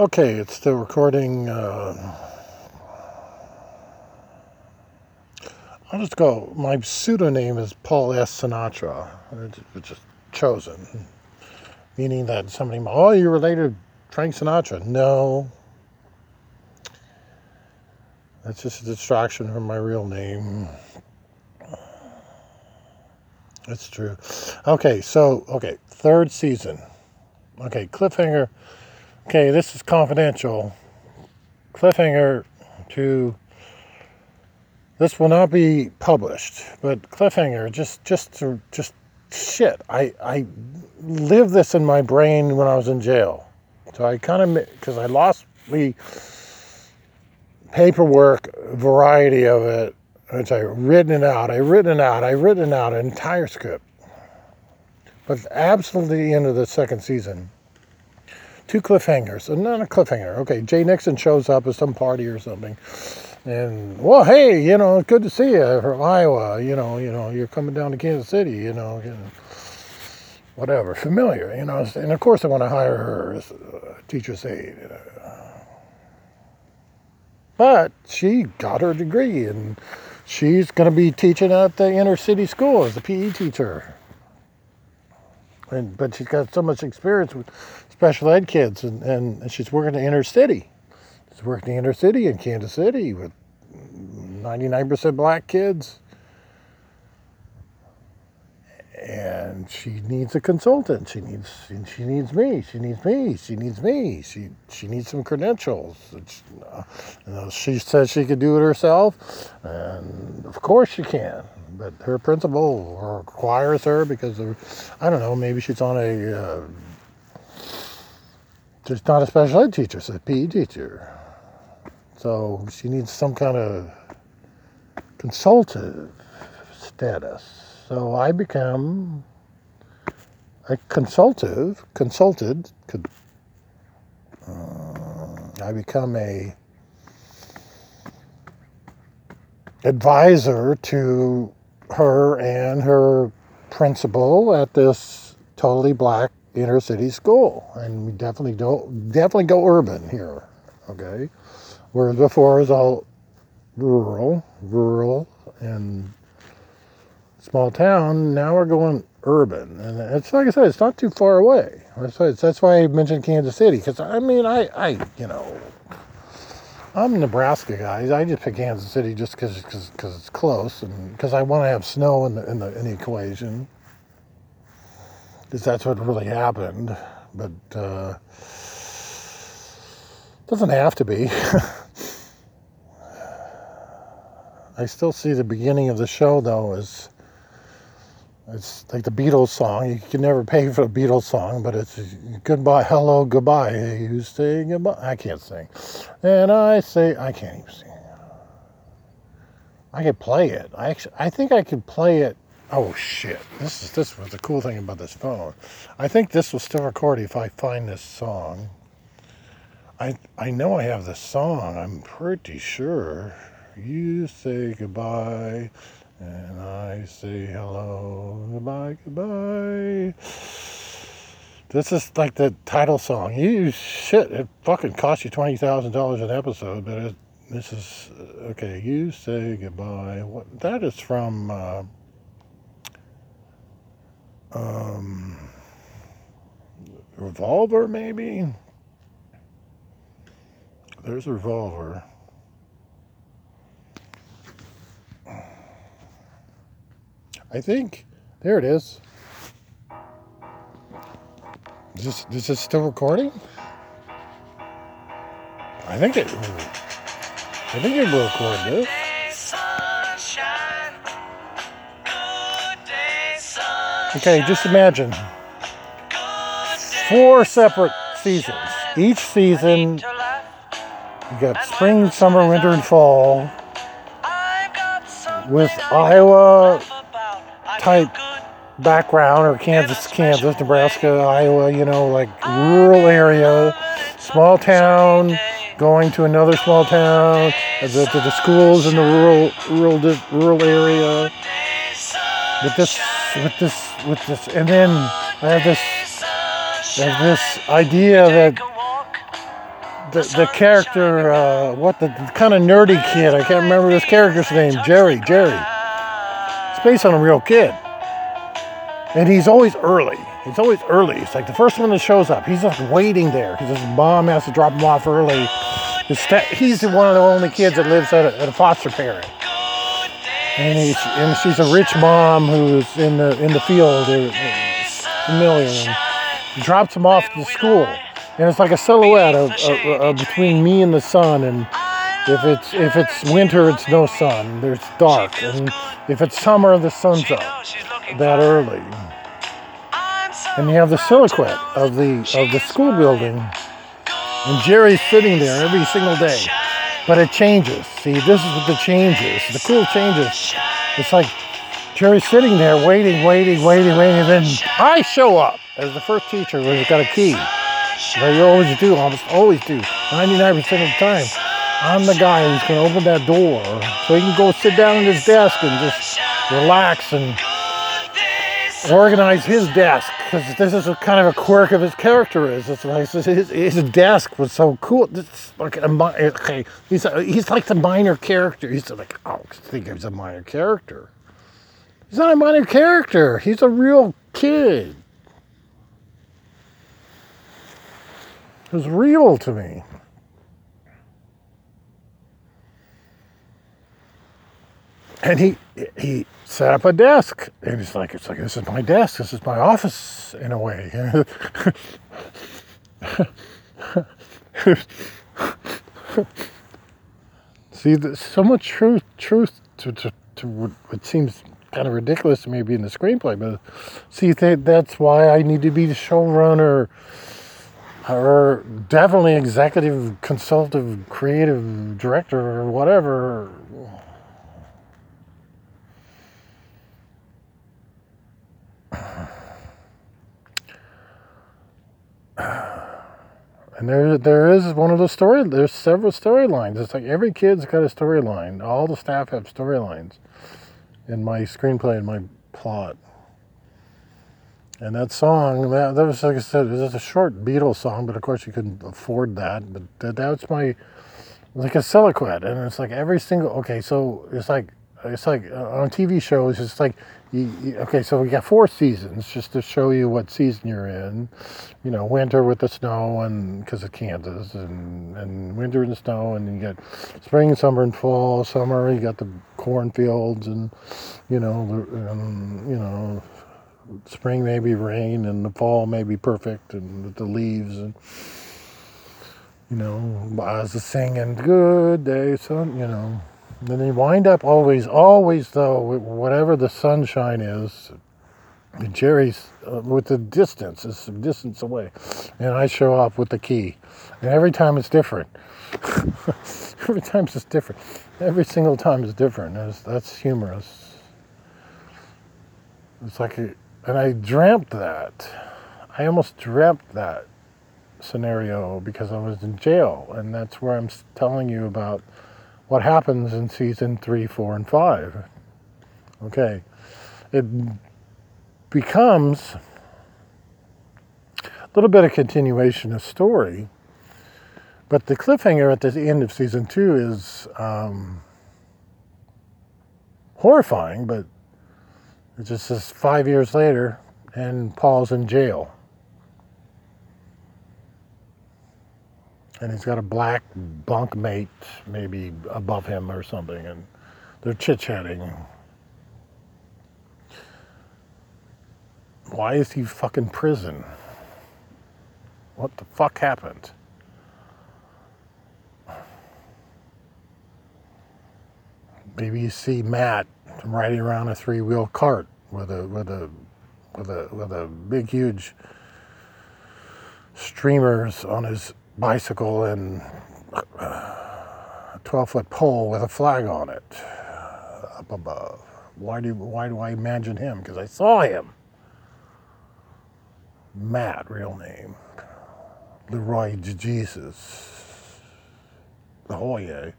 Okay, it's still recording. Uh, I'll just go. My pseudonym is Paul S. Sinatra, which is chosen, meaning that somebody, oh, you're related to Frank Sinatra. No. That's just a distraction from my real name. That's true. Okay, so, okay, third season. Okay, cliffhanger Okay, this is confidential. Cliffhanger to this will not be published, but cliffhanger just just to just shit. I I lived this in my brain when I was in jail. So I kind of because I lost the paperwork variety of it, which I written it out. I written it out. I written out an entire script. But absolutely the end of the second season, two cliffhangers. And not a cliffhanger. Okay, Jay Nixon shows up at some party or something. And well, hey, you know, good to see you from Iowa. You know, you know, you're coming down to Kansas City. You know, you know whatever, familiar. You know, and of course, I want to hire her as a teacher's aide. But she got her degree, and she's going to be teaching at the inner city school as a PE teacher. And but she's got so much experience with special ed kids, and, and she's working in inner city. She's working in inner city in Kansas City with 99% black kids. And she needs a consultant. She needs she needs me. She needs me. She needs me. She she needs some credentials. Uh, know, she says she could do it herself, and of course she can. But her principal requires her because of I don't know. Maybe she's on a uh, She's not a special ed teacher, she's a PE teacher. So she needs some kind of consultative status. So I become a consultative, consulted, uh, I become a advisor to her and her principal at this totally black inner city school, and we definitely don't definitely go urban here. Okay, whereas before it was all rural, rural, and small town. Now we're going urban, and it's like I said, it's not too far away. That's why, I mentioned Kansas City because I mean, I, I, you know, I'm Nebraska guys. I just pick Kansas City just because because it's close and because I want to have snow in the in the, in the equation because that's what really happened. But uh, doesn't have to be. I still see the beginning of the show though as it's like the Beatles song. You can never pay for a Beatles song, but it's goodbye, hello, goodbye. You say goodbye. I can't sing, and I say I can't even sing. I could play it. I actually, I think I could play it Oh shit! This is this was the cool thing about this phone. I think this will still record if I find this song. I I know I have the song. I'm pretty sure. You say goodbye, and I say hello. Goodbye, goodbye. This is like the title song. You shit. It fucking cost you twenty thousand dollars an episode, but it, this is okay. You say goodbye. What that is from. Uh, um, revolver, maybe? There's a revolver. I think. There it is. Is this, is this still recording? I think it. I think it will record this. Okay, just imagine four separate seasons. Each season, you got spring, summer, winter, and fall with Iowa type background or Kansas, Kansas, Nebraska, Iowa, you know, like rural area, small town, going to another small town, the, the, the schools in the rural, rural, rural area. With this, with this with this, and then I have this, I have this idea that the, the character, uh, what the, the kind of nerdy kid, I can't remember this character's name, Jerry, Jerry. It's based on a real kid. And he's always early. He's always early. It's like the first one that shows up. He's just waiting there because his mom has to drop him off early. He's one of the only kids that lives at a, at a foster parent. And, and she's a rich mom who's in the in the field, a million, and drops him off to school. And it's like a silhouette of, of, of between me and the sun. And if it's if it's winter, it's no sun. There's dark. And if it's summer, the sun's up that early. And you have the silhouette of the of the school building. And Jerry's sitting there every single day. But it changes. See, this is what the changes. The cool changes. It's like Jerry's sitting there waiting, waiting, waiting, waiting, and then I show up as the first teacher who's got a key. That you always do, almost always do. 99% of the time. I'm the guy who's going to open that door so he can go sit down at his desk and just relax and organize his desk because this is kind of a quirk of his character is. It's like his, his desk was so cool. It's like a okay he's a, he's like the minor character. He's like oh I think he's a minor character. He's not a minor character. He's a real kid. Was real to me and he he set up a desk and he's like it's like this is my desk this is my office in a way. See there's so much truth truth to, to, to what seems kind of ridiculous to me being the screenplay but see that that's why i need to be the showrunner or definitely executive consultative creative director or whatever And there, there is one of the story. There's several storylines. It's like every kid's got a storyline. All the staff have storylines in my screenplay and my plot. And that song, that, that was like I said, it was a short Beatles song, but of course you couldn't afford that. But that, that's my like a silhouette, and it's like every single. Okay, so it's like it's like uh, on TV shows. It's like you, you, okay, so we got four seasons just to show you what season you're in. You know, winter with the snow, and because of Kansas, and and winter and snow, and you get spring, summer, and fall. Summer, you got the cornfields, and you know, and, you know, spring maybe rain, and the fall may be perfect, and with the leaves, and you know, as the singing, good day, sun, you know. Then you wind up always, always though, whatever the sunshine is, Jerry's uh, with the distance, is some distance away, and I show up with the key, and every time it's different. every time it's different. Every single time is different. That's humorous. It's like, a, and I dreamt that. I almost dreamt that scenario because I was in jail, and that's where I'm telling you about what happens in season three, four, and five. Okay. It becomes a little bit of continuation of story, but the cliffhanger at the end of season two is um, horrifying, but it just says five years later, and Paul's in jail. And he's got a black bunk mate maybe above him or something, and they're chit chatting. Why is he fucking prison? What the fuck happened? Maybe you see Matt riding around a three-wheel cart with a with a with a with a big huge streamers on his bicycle and a 12 foot pole with a flag on it up above. Why do, why do I imagine him? Because I saw him. Matt, real name. Leroy Jesus. The yeah.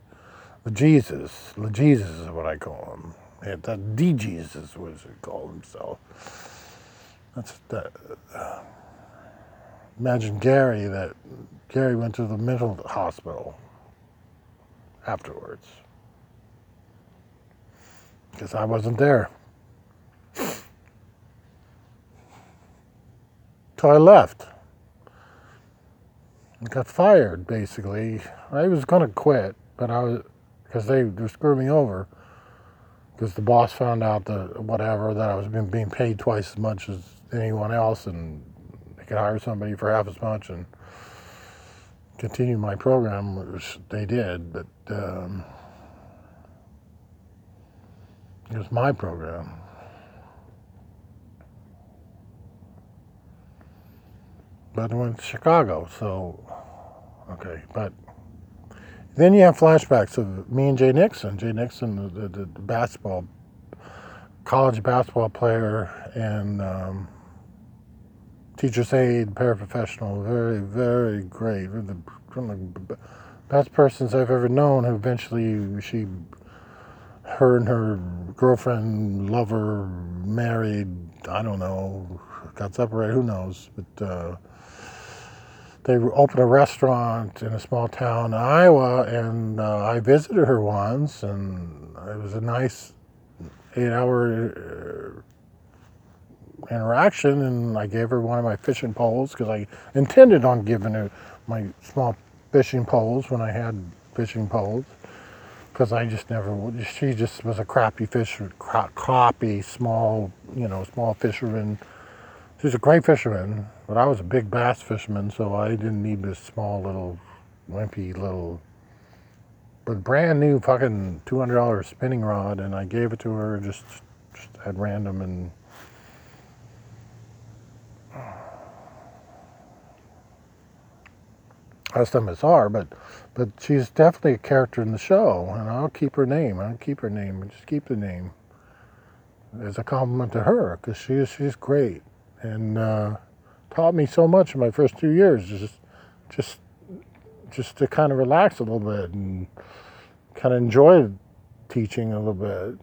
The Jesus. The Jesus is what I call him. Yeah, that D Jesus was he called himself. That's that. Uh, imagine Gary that Gary went to the mental hospital afterwards because I wasn't there. So I left. I got fired basically. I was going to quit, but I was because they were screwing me over because the boss found out that whatever that I was being, paid twice as much as anyone else, and they could hire somebody for half as much and continue my program, which they did. But um, it was my program. But I went to Chicago, so okay. But then you have flashbacks of me and Jay Nixon. Jay Nixon, the, the, the basketball, college basketball player, and um, teacher's aide, paraprofessional. Very, very great. The, best persons I've ever known. Who eventually she, her and her girlfriend, lover, married. I don't know. Got separated. Who knows? But. Uh, they opened a restaurant in a small town in Iowa, and uh, I visited her once, and it was a nice eight-hour interaction, and I gave her one of my fishing poles because I intended on giving her my small fishing poles when I had fishing poles because I just never. She just was a crappy fisher, crappy, small, you know, small fisherman She's a great fisherman, but I was a big bass fisherman, so I didn't need this small little, wimpy little, but brand new fucking two hundred dollar spinning rod, and I gave it to her just, just at random, and last time I saw her, but but she's definitely a character in the show, and I'll keep her name. I'll keep her name. Just keep the name as a compliment to her because she she's great and uh, taught me so much in my first two years. Just, just, just to kind of relax a little bit and kind of enjoy teaching a little bit.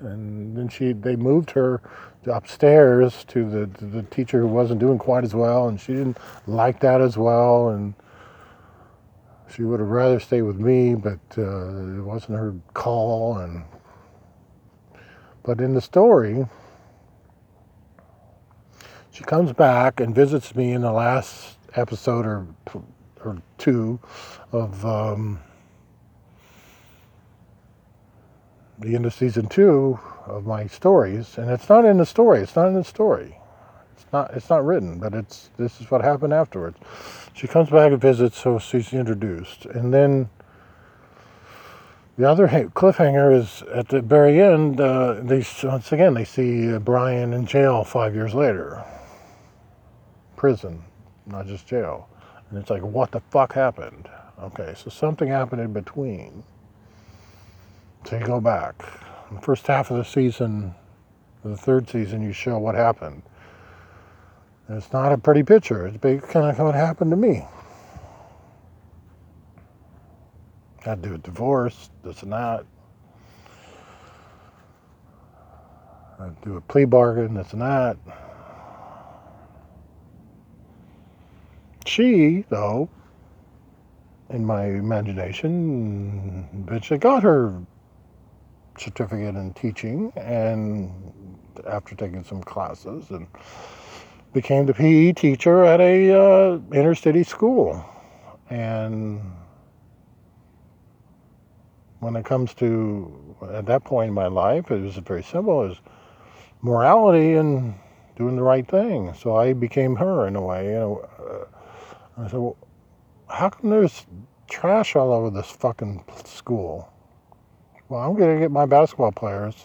And then she, they moved her upstairs to the to the teacher who wasn't doing quite as well, and she didn't like that as well, and she would have rather stay with me, but uh, it wasn't her call. And but in the story, she comes back and visits me in the last episode or or two of um, the end of season two of my stories, and it's not in the story. It's not in the story. Not. It's not written, but it's this is what happened afterwards. She comes back and visits, so she's introduced, and then. The other cliffhanger is at the very end. Uh, they once again they see Brian in jail five years later, prison, not just jail. And it's like, what the fuck happened? Okay, so something happened in between. So you go back. In the first half of the season, the third season, you show what happened. It's not a pretty picture. It's kind of what happened to me. Had to do a divorce, this and that. I do a plea bargain, this and that. She, though, in my imagination, eventually got her certificate in teaching and after taking some classes and became the PE teacher at a uh, inner city school. And when it comes to at that point in my life, it was very simple: is morality and doing the right thing. So I became her in a way. You know, uh, I said, well, how come there's trash all over this fucking school? Well, I'm to get my basketball players,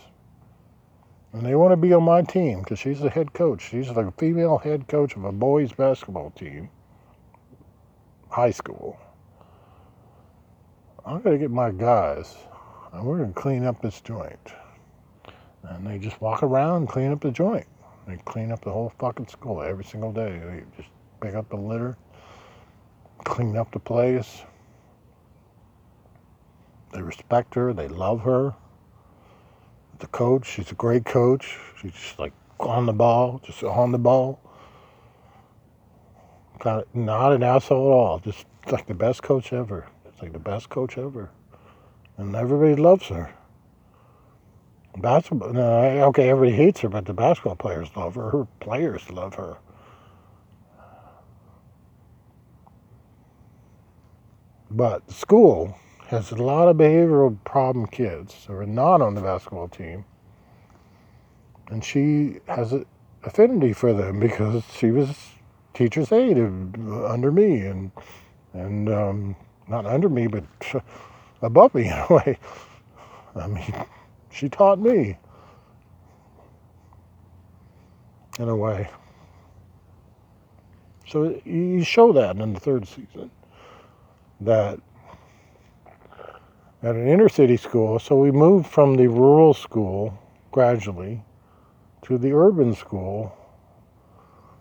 and they want to be on my team because she's the head coach. She's the female head coach of a boys basketball team, high school. I'm going to get my guys, and we're going to clean up this joint. And they just walk around and clean up the joint. They clean up the whole fucking school every single day. They just pick up the litter clean up the place. They respect her. They love her. The coach, she's a great coach. She's just like on the ball, just on the ball. Not, not an asshole at all. Just like the best coach ever. It's like the best coach ever. And everybody loves her. Basketball, no, okay, everybody hates her, but the basketball players love her. Her players love her. But school has a lot of behavioral problem kids who are not on the basketball team. And she has an affinity for them because she was teacher's aide under me and and um, not under me, but above me in a way. I mean, she taught me in a way. So you show that in the third season that at an inner city school, so we moved from the rural school gradually to the urban school,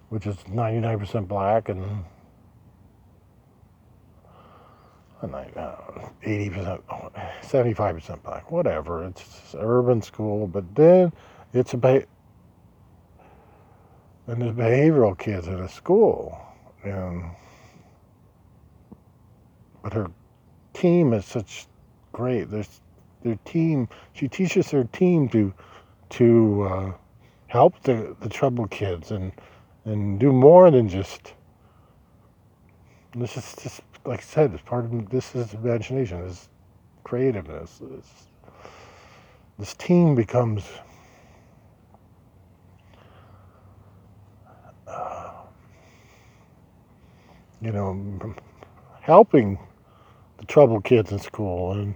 which is 99% black and 80%, 75% black, whatever. It's an urban school, but then it's a and there's behavioral kids at a school, and but her team is such great. There's their team. She teaches her team to to uh, help the the troubled kids and and do more than just. This is just like I said. It's part of this is imagination. This creativeness. This, this team becomes. Uh, you know, helping the troubled kids in school and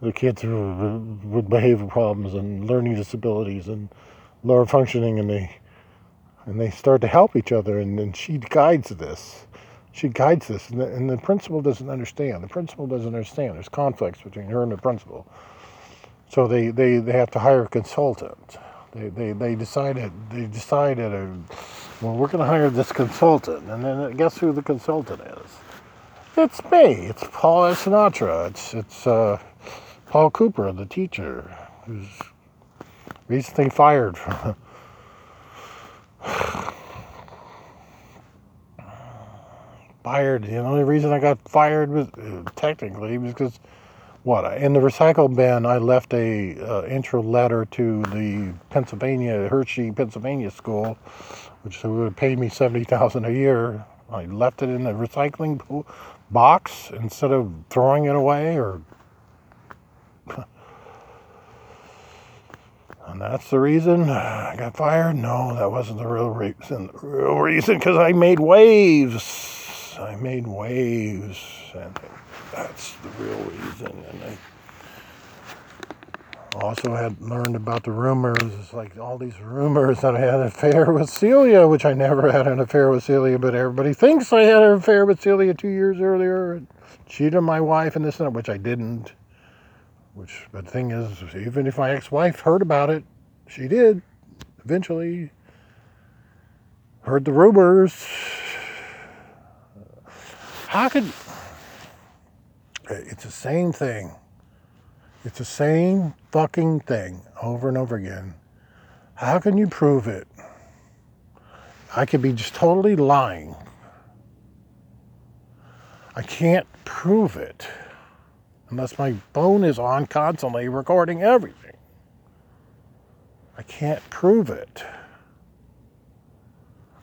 the kids with behavior problems and learning disabilities and lower functioning and they and they start to help each other and, then she guides this. She guides this and the, and the principal doesn't understand. The principal doesn't understand. There's conflicts between her and the principal. So they, they, they have to hire a consultant. They, they, they decided they decided uh, well we're going to hire this consultant and then guess who the consultant is? It's me. It's Paul Sinatra. It's it's uh, Paul Cooper, the teacher, who's recently fired from. fired. The only reason I got fired was uh, technically because what in the recycle bin I left a uh, intro letter to the Pennsylvania Hershey Pennsylvania school, which would pay me seventy thousand a year. I left it in the recycling box instead of throwing it away or that's the reason I got fired. No, that wasn't the real reason. The real reason because I made waves. I made waves, and that's the real reason. And I also had learned about the rumors, it's like all these rumors that I had an affair with Celia, which I never had an affair with Celia, but everybody thinks I had an affair with Celia two years earlier, cheated my wife and this and that, which I didn't. Which, but the thing is, even if my ex-wife heard about it, she did eventually. Heard the rumors. How could it's the same thing it's the same fucking thing over and over again. How can you prove it? I could be just totally lying. I can't prove it unless my phone is on constantly recording everything. I can't prove it.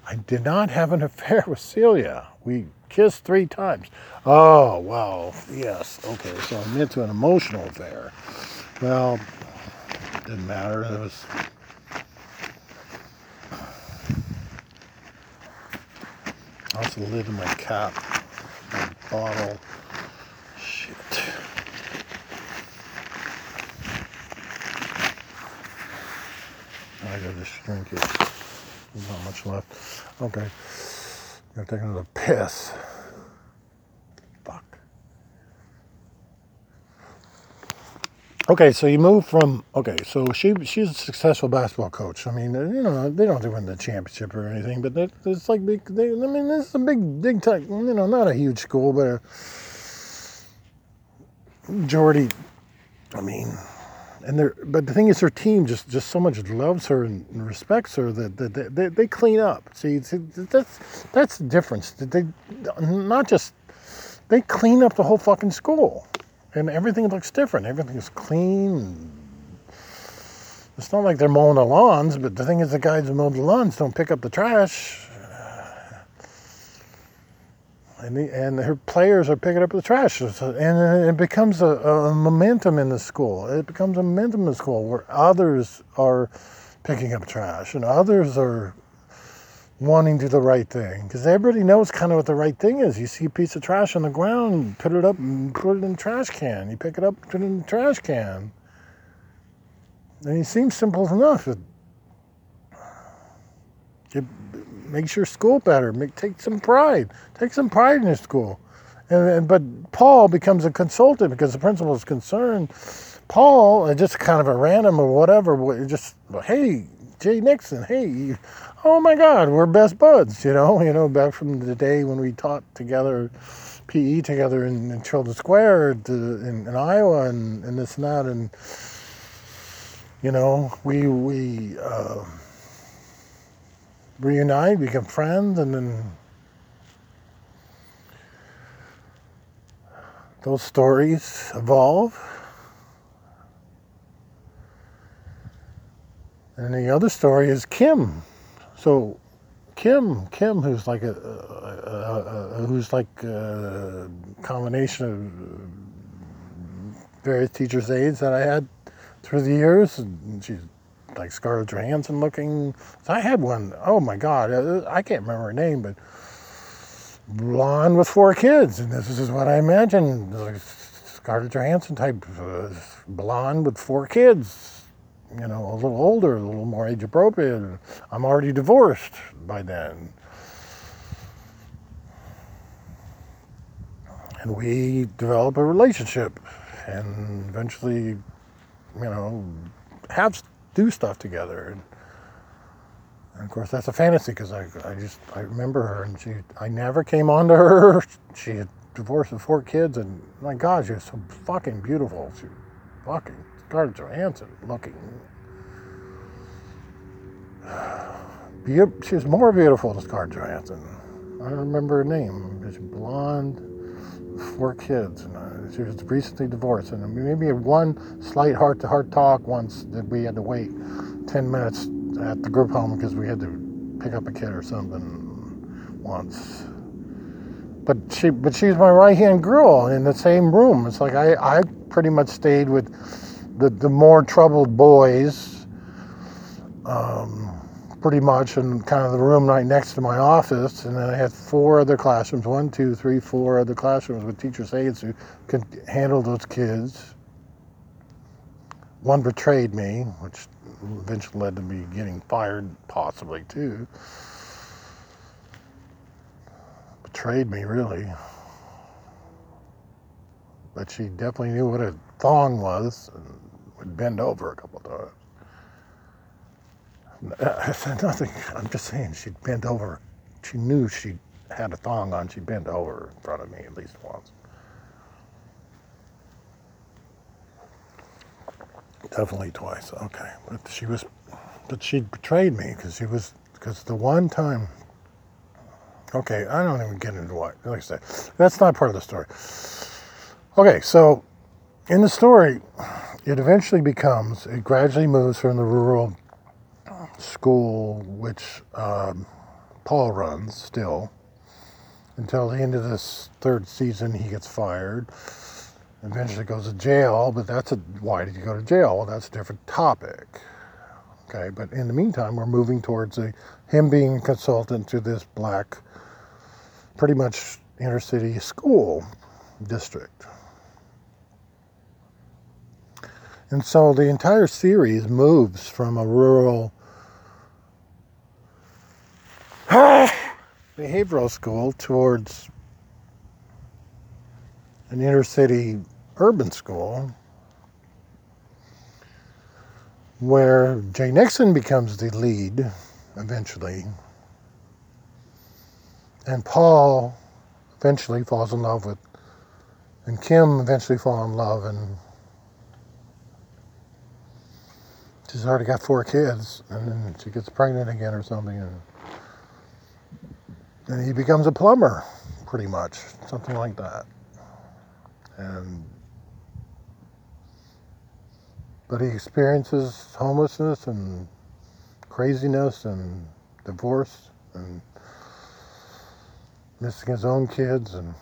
I did not have an affair with Celia. We kissed three times. Oh, well, yes. Okay, so I'm into an emotional affair. Well, didn't matter. It was. That's the lid of my cap. My bottle. Shit. I gotta just drink it. There's not much left. Okay. Gotta take another piss. Fuck. Okay, so you move from okay, so she she's a successful basketball coach. I mean, you know, they don't win the championship or anything, but it's like big. They, I mean, this is a big, big time. You know, not a huge school, but a majority. I mean, and they're but the thing is her team just just so much loves her and, respects her that, that, that they, they clean up. See that's that's the difference. They not just they clean up the whole fucking school. And everything looks different. Everything's clean. It's not like they're mowing the lawns but the thing is the guys who mow the lawns don't pick up the trash and, the, and her players are picking up the trash, and uh, it becomes a, a, momentum in the school. It becomes a momentum in the school where others are picking up trash and others are wanting to do the right thing because everybody knows kind of what the right thing is. You see a piece of trash on the ground, put it up and put it in the trash can. You pick it up, put it in the trash can. And it seems simple enough. It, makes your school better. Make, take some pride. Take some pride in your school. And, and, but Paul becomes a consultant because the principal is concerned. Paul, uh, just kind of a random or whatever, just hey, Jay Nixon, hey, oh my God, we're best buds, you know, you know, back from the day when we taught together, PE together in, in Children's Square to, in, in, Iowa and, and this and that, and you know, we we. Uh, reunite, become friends, and then those stories evolve. And the other story is Kim. So Kim, Kim, who's like a, a, a, a who's like a combination of various teachers' aides that I had through the years. And she's like Scarlett Johansson looking. So I had one. Oh my God, uh, I can't remember her name, but blonde with four kids, and this is what I imagined: like Scarlett Johansson type, uh, blonde with four kids. You know, a little older, a little more age appropriate. I'm already divorced by then. And we develop a relationship and eventually, you know, have do stuff together. And, and of course, that's a fantasy because I, I just I remember her and she I never came on to her. She had divorced with four kids and my God, she was so fucking beautiful. She fucking Scarlett Johansson looking. She was more beautiful than Scarlett Johansson. I don't remember her name. She's blonde, four kids, and uh, she was recently divorced. And maybe one slight heart-to-heart talk once that we had to wait ten minutes at the group home because we had to pick up a kid or something once. But she, but she's my right-hand girl in the same room. It's like I, I pretty much stayed with the the more troubled boys. Um, pretty much in kind of the room right next to my office. And then I had four other classrooms one, two, three, four other classrooms with teachers' aides who could handle those kids. One betrayed me, which eventually led to me getting fired, possibly too. Betrayed me, really. But she definitely knew what a thong was and would bend over a couple times. Uh, I said nothing. I'm just saying she'd bent over. She knew she had a thong on. She bent over in front of me at least once. Definitely twice. Okay, but she was, but she betrayed me because she was because the one time. Okay, I don't even get into what. Like I said, that's not part of the story. Okay, so in the story, it eventually becomes. It gradually moves from the rural school, which um, Paul runs still, until the end of this third season. He gets fired. Eventually goes to jail, but that's a why did you go to jail? Well, that's a different topic. Okay, but in the meantime, we're moving towards a, him being consultant to this black, pretty much inner city school district. And so the entire series moves from a rural behavioral school towards an inner city urban school where Jay Nixon becomes the lead eventually. And Paul eventually falls in love with, and Kim eventually fall in love, and she's already got four kids, and then she gets pregnant again or something, and then he becomes a plumber, pretty much, something like that. And but he experiences homelessness and craziness and divorce and missing his own kids and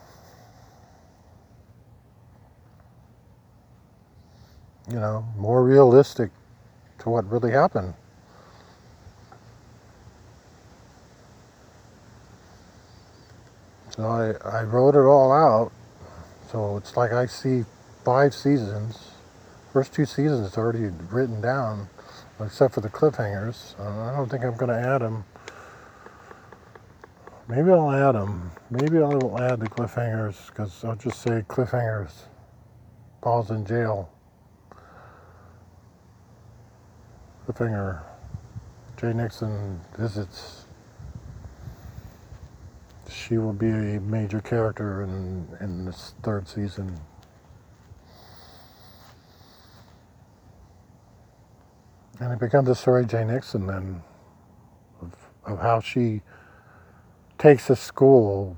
you know more realistic to what really happened so I, I wrote it all out so it's like I see five seasons first two seasons already written down except for the cliffhangers uh, I don't think I'm going to add them Maybe I'll add them. Maybe I will add the cliffhangers because I'll just say cliffhangers. Paul's in jail. Cliffhanger. Jay Nixon visits. She will be a major character in, in this third season. And it becomes the story of Jay Nixon then of, of how she takes a school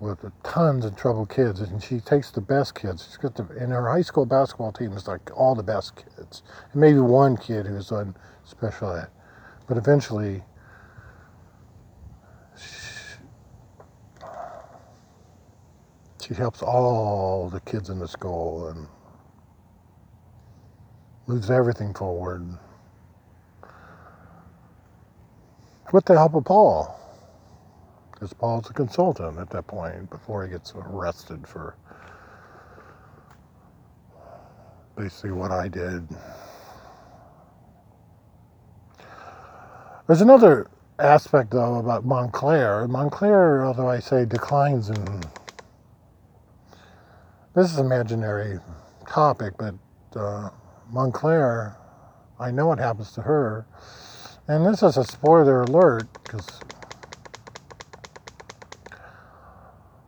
with tons of troubled kids, and she takes the best kids. She's got the in her high school basketball team is like all the best kids, and maybe one kid who's on special ed, but eventually. She helps all the kids in the school and moves everything forward with the help of Paul because Paul's a consultant at that point before he gets arrested for basically what I did. There's another aspect though about Montclair. Montclair, although I say declines in this is imaginary topic, but uh, Montclair, I know what happens to her, and this is a spoiler alert because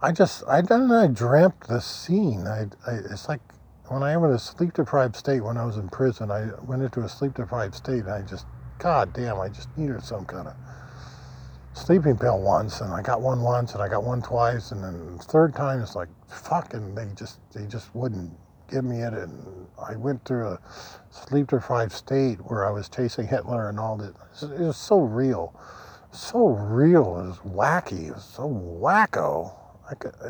I just, I don't know, I dreamt this scene. I, I, it's like when I went in a sleep deprived state when I was in prison, I went into a sleep deprived state and I just, God damn, I just needed some kind of sleeping pill once and I got one once and I got one twice and then the third time it's like, fucking, they just, they just wouldn't give me it. And I went through a sleep deprived state where I was chasing Hitler and all that. It was so real. So real. It was wacky. It was so wacko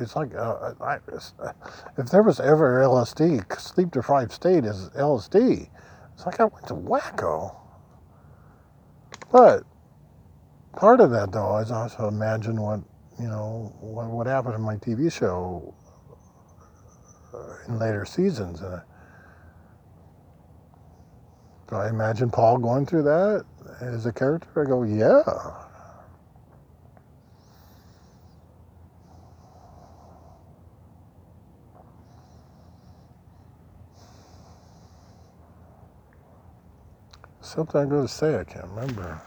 it's like uh, I, uh, if there was ever LSD, sleep deprived state is LSD. It's like I went to wacko. But part of that, though, is also imagine what you know what would happen in my TV show in later seasons. Uh, do I imagine Paul going through that as a character? I go, yeah. something I'm going to say. I can't remember.